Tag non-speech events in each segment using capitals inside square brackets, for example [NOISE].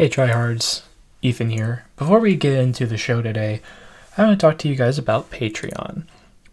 Hey, tryhards. Ethan here. Before we get into the show today, I want to talk to you guys about Patreon.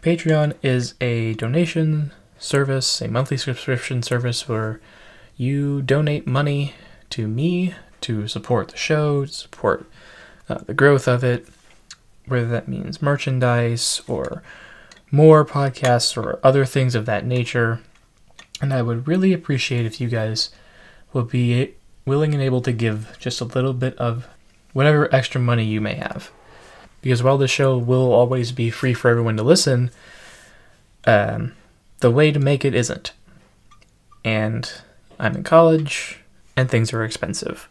Patreon is a donation service, a monthly subscription service where you donate money to me to support the show, support uh, the growth of it, whether that means merchandise or more podcasts or other things of that nature. And I would really appreciate if you guys would be willing and able to give just a little bit of whatever extra money you may have. Because while the show will always be free for everyone to listen, um, the way to make it isn't. And I'm in college, and things are expensive.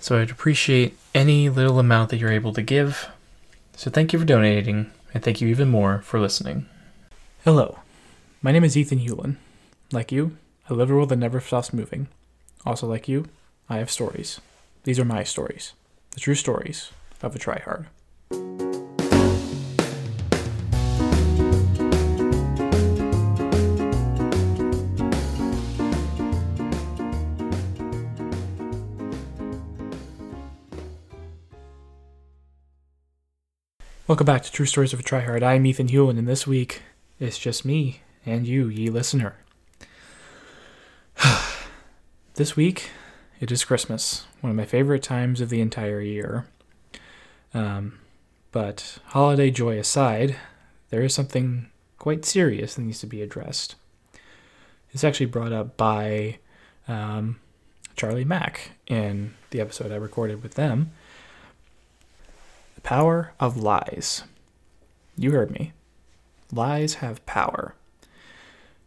So I'd appreciate any little amount that you're able to give. So thank you for donating, and thank you even more for listening. Hello, my name is Ethan Hewlin. Like you, I live a world that never stops moving. Also, like you, I have stories. These are my stories, the true stories of a tryhard. Welcome back to True Stories of a Tryhard. I'm Ethan Hewlin, and this week it's just me and you, ye listener. This week it is Christmas, one of my favorite times of the entire year. Um, but holiday joy aside, there is something quite serious that needs to be addressed. It's actually brought up by um, Charlie Mack in the episode I recorded with them The power of lies. You heard me. Lies have power.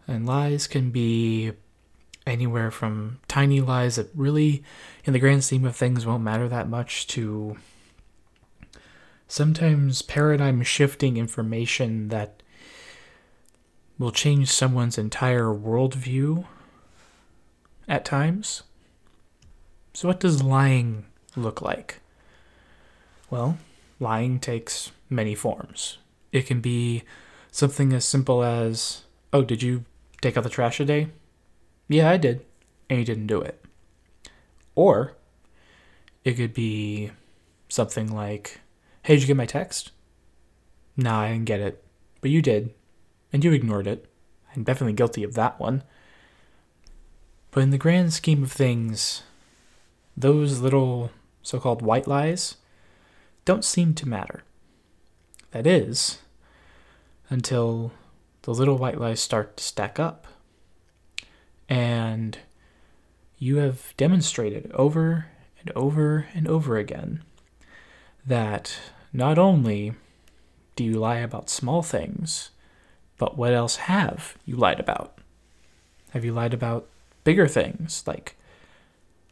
And lies can be anywhere from tiny lies that really, in the grand scheme of things, won't matter that much to sometimes paradigm shifting information that will change someone's entire worldview at times. So, what does lying look like? Well, lying takes many forms. It can be something as simple as, Oh, did you take out the trash today? Yeah, I did. And you didn't do it. Or it could be something like, Hey, did you get my text? Nah, I didn't get it. But you did. And you ignored it. I'm definitely guilty of that one. But in the grand scheme of things, those little so called white lies don't seem to matter. That is, until the little white lies start to stack up. And you have demonstrated over and over and over again that not only do you lie about small things, but what else have you lied about? Have you lied about bigger things like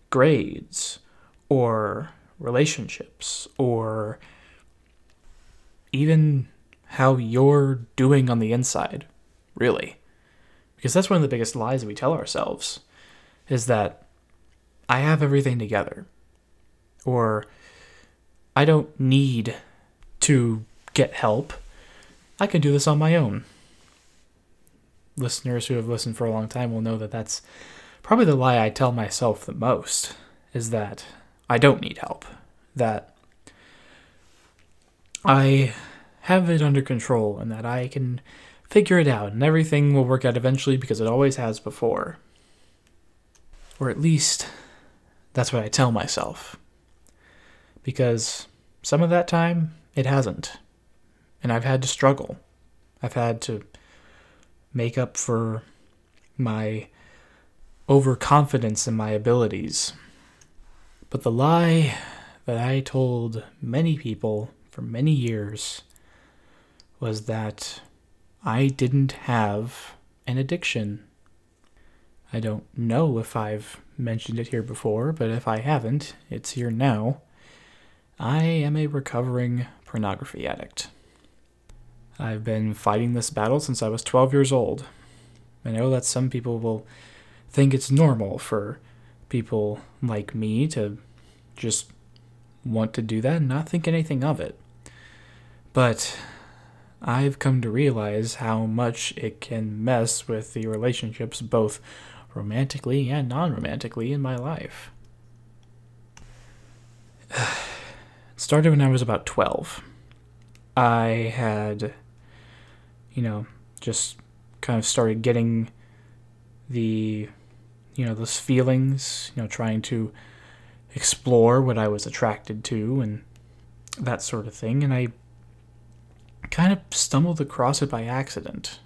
grades or relationships or even how you're doing on the inside, really. Because that's one of the biggest lies we tell ourselves is that I have everything together or I don't need to get help. I can do this on my own. Listeners who have listened for a long time will know that that's probably the lie I tell myself the most is that I don't need help. That I have it under control and that I can figure it out and everything will work out eventually because it always has before. Or at least that's what I tell myself. Because some of that time it hasn't. And I've had to struggle. I've had to make up for my overconfidence in my abilities but the lie that I told many people for many years was that I didn't have an addiction. I don't know if I've mentioned it here before, but if I haven't, it's here now. I am a recovering pornography addict. I've been fighting this battle since I was 12 years old. I know that some people will think it's normal for people like me to just want to do that and not think anything of it. But I've come to realize how much it can mess with the relationships, both romantically and non romantically, in my life. [SIGHS] started when I was about 12. I had, you know, just kind of started getting the, you know, those feelings, you know, trying to explore what I was attracted to and that sort of thing. And I kind of stumbled across it by accident.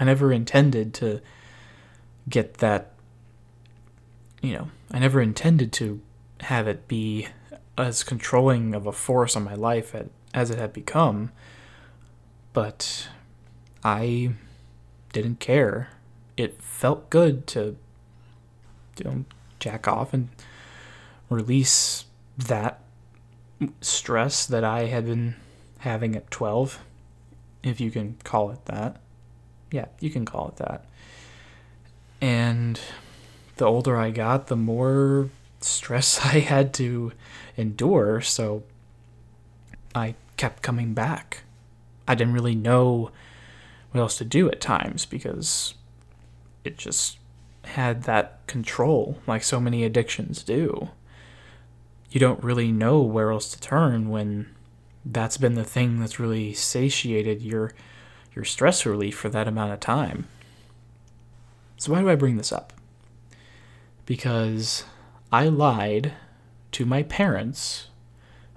I never intended to get that, you know, I never intended to have it be as controlling of a force on my life as it had become. But I didn't care. It felt good to, you know, jack off and release that stress that I had been having at 12, if you can call it that. Yeah, you can call it that. And the older I got, the more stress [LAUGHS] I had to endure, so I kept coming back. I didn't really know what else to do at times because it just had that control like so many addictions do. You don't really know where else to turn when that's been the thing that's really satiated your your stress relief for that amount of time. So why do I bring this up? Because I lied to my parents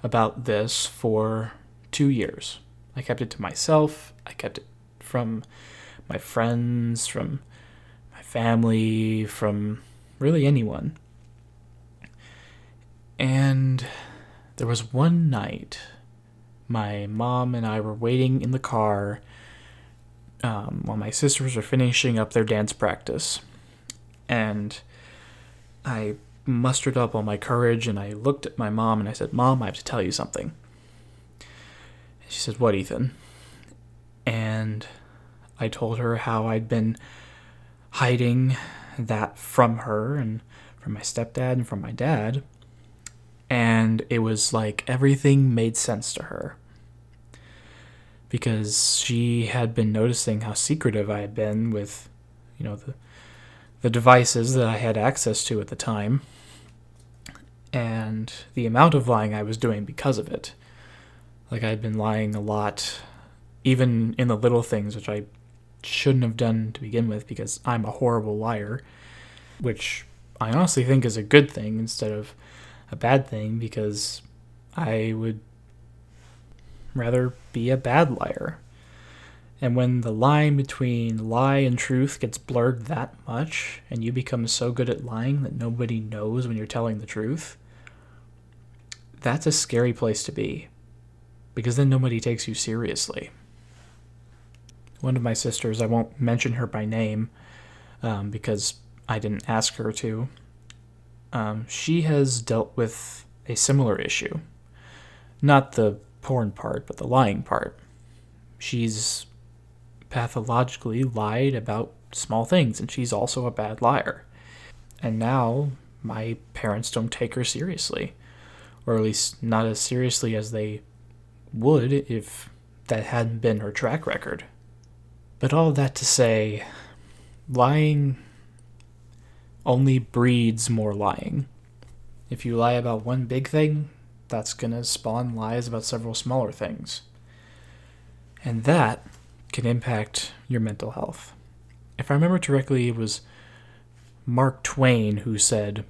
about this for 2 years. I kept it to myself. I kept it from my friends, from my family, from really anyone. And there was one night my mom and I were waiting in the car um, while my sisters were finishing up their dance practice. And I mustered up all my courage and I looked at my mom and I said, Mom, I have to tell you something. And she said, What, Ethan? And I told her how I'd been hiding that from her and from my stepdad and from my dad and it was like everything made sense to her because she had been noticing how secretive I had been with, you know, the the devices that I had access to at the time, and the amount of lying I was doing because of it. Like I'd been lying a lot, even in the little things, which I shouldn't have done to begin with because I'm a horrible liar, which I honestly think is a good thing instead of a bad thing because I would rather be a bad liar. And when the line between lie and truth gets blurred that much, and you become so good at lying that nobody knows when you're telling the truth, that's a scary place to be. Because then nobody takes you seriously. One of my sisters, I won't mention her by name um, because I didn't ask her to, um, she has dealt with a similar issue. Not the porn part, but the lying part. She's pathologically lied about small things, and she's also a bad liar. And now my parents don't take her seriously, or at least not as seriously as they would if that hadn't been her track record. But all that to say, lying only breeds more lying. If you lie about one big thing, that's going to spawn lies about several smaller things. And that can impact your mental health. If I remember correctly, it was Mark Twain who said,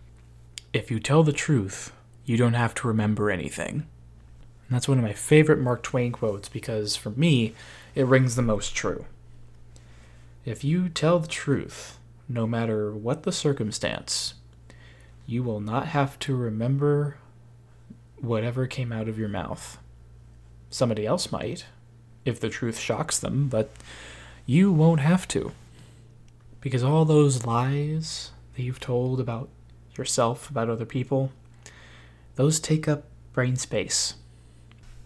If you tell the truth, you don't have to remember anything. And that's one of my favorite Mark Twain quotes because for me, it rings the most true. If you tell the truth, no matter what the circumstance, you will not have to remember whatever came out of your mouth. Somebody else might, if the truth shocks them, but you won't have to. Because all those lies that you've told about yourself, about other people, those take up brain space.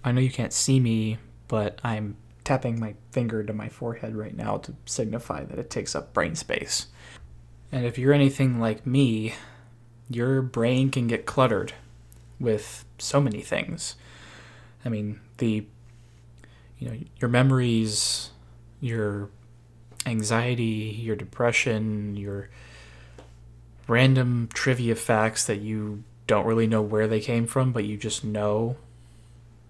I know you can't see me, but I'm tapping my finger to my forehead right now to signify that it takes up brain space. And if you're anything like me, your brain can get cluttered with so many things. I mean, the you know, your memories, your anxiety, your depression, your random trivia facts that you don't really know where they came from, but you just know,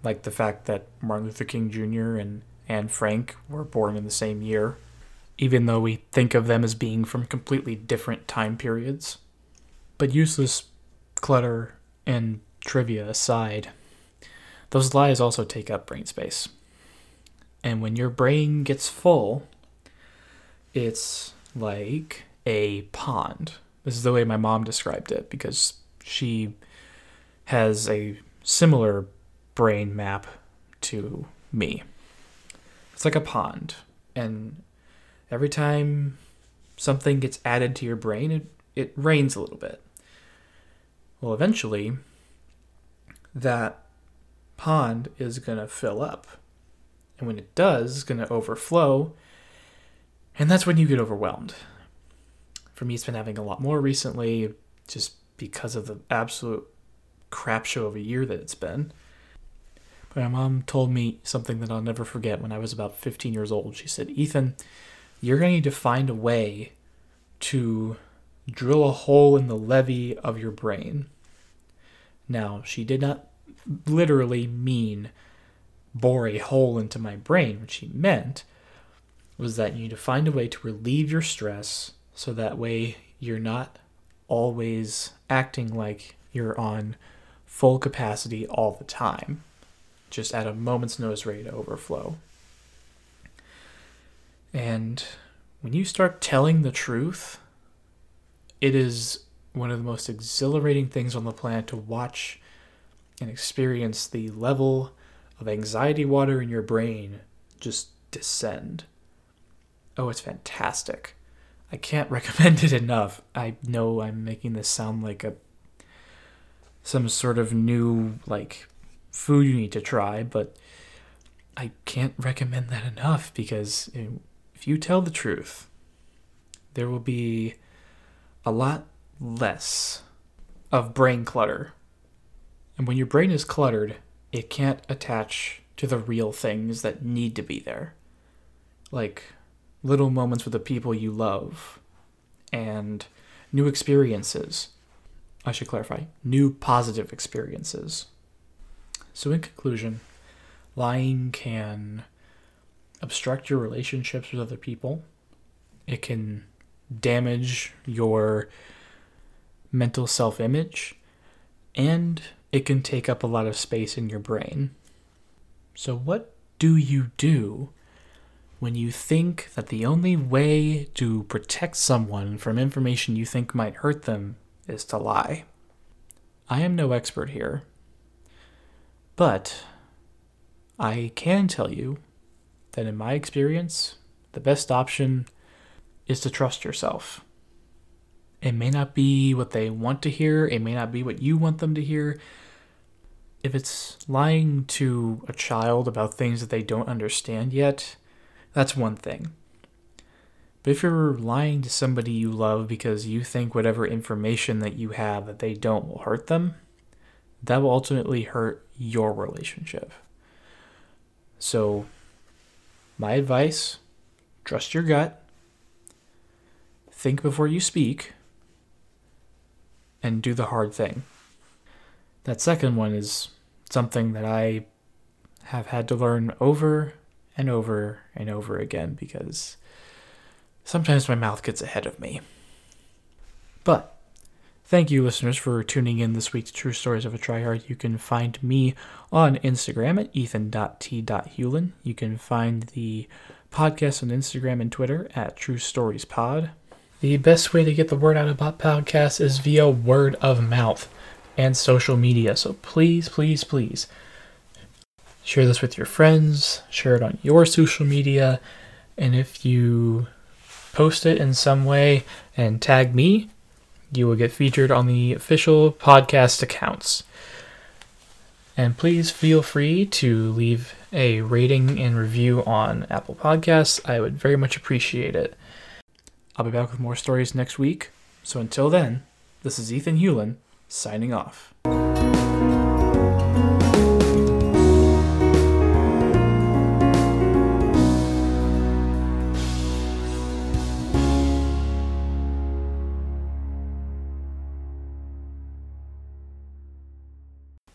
like the fact that Martin Luther King Jr. and Anne Frank were born in the same year, even though we think of them as being from completely different time periods. But useless clutter and trivia aside, those lies also take up brain space. And when your brain gets full, it's like a pond. This is the way my mom described it because she has a similar brain map to me. It's like a pond, and every time something gets added to your brain, it, it rains a little bit. Well, eventually, that pond is going to fill up. And when it does, it's going to overflow. And that's when you get overwhelmed. For me, it's been having a lot more recently, just because of the absolute crap show of a year that it's been. My mom told me something that I'll never forget when I was about 15 years old. She said, Ethan, you're going to need to find a way to drill a hole in the levee of your brain. Now, she did not literally mean bore a hole into my brain. What she meant was that you need to find a way to relieve your stress so that way you're not always acting like you're on full capacity all the time, just at a moment's notice ready to overflow. And when you start telling the truth, it is one of the most exhilarating things on the planet to watch and experience the level of anxiety water in your brain just descend. Oh, it's fantastic. I can't [LAUGHS] recommend it enough. I know I'm making this sound like a some sort of new like food you need to try, but I can't recommend that enough because if you tell the truth, there will be a lot less of brain clutter and when your brain is cluttered, it can't attach to the real things that need to be there. Like little moments with the people you love and new experiences. I should clarify new positive experiences. So, in conclusion, lying can obstruct your relationships with other people, it can damage your mental self image, and it can take up a lot of space in your brain. So, what do you do when you think that the only way to protect someone from information you think might hurt them is to lie? I am no expert here, but I can tell you that in my experience, the best option is to trust yourself. It may not be what they want to hear, it may not be what you want them to hear, if it's lying to a child about things that they don't understand yet, that's one thing. But if you're lying to somebody you love because you think whatever information that you have that they don't will hurt them, that will ultimately hurt your relationship. So, my advice trust your gut, think before you speak, and do the hard thing. That second one is something that I have had to learn over and over and over again because sometimes my mouth gets ahead of me. But thank you, listeners, for tuning in this week to True Stories of a Tryhard. You can find me on Instagram at ethan.t.hewlin. You can find the podcast on Instagram and Twitter at True Stories Pod. The best way to get the word out about podcasts is via word of mouth and social media. So please, please, please share this with your friends, share it on your social media, and if you post it in some way and tag me, you will get featured on the official podcast accounts. And please feel free to leave a rating and review on Apple Podcasts. I would very much appreciate it. I'll be back with more stories next week. So until then, this is Ethan Hewlin signing off.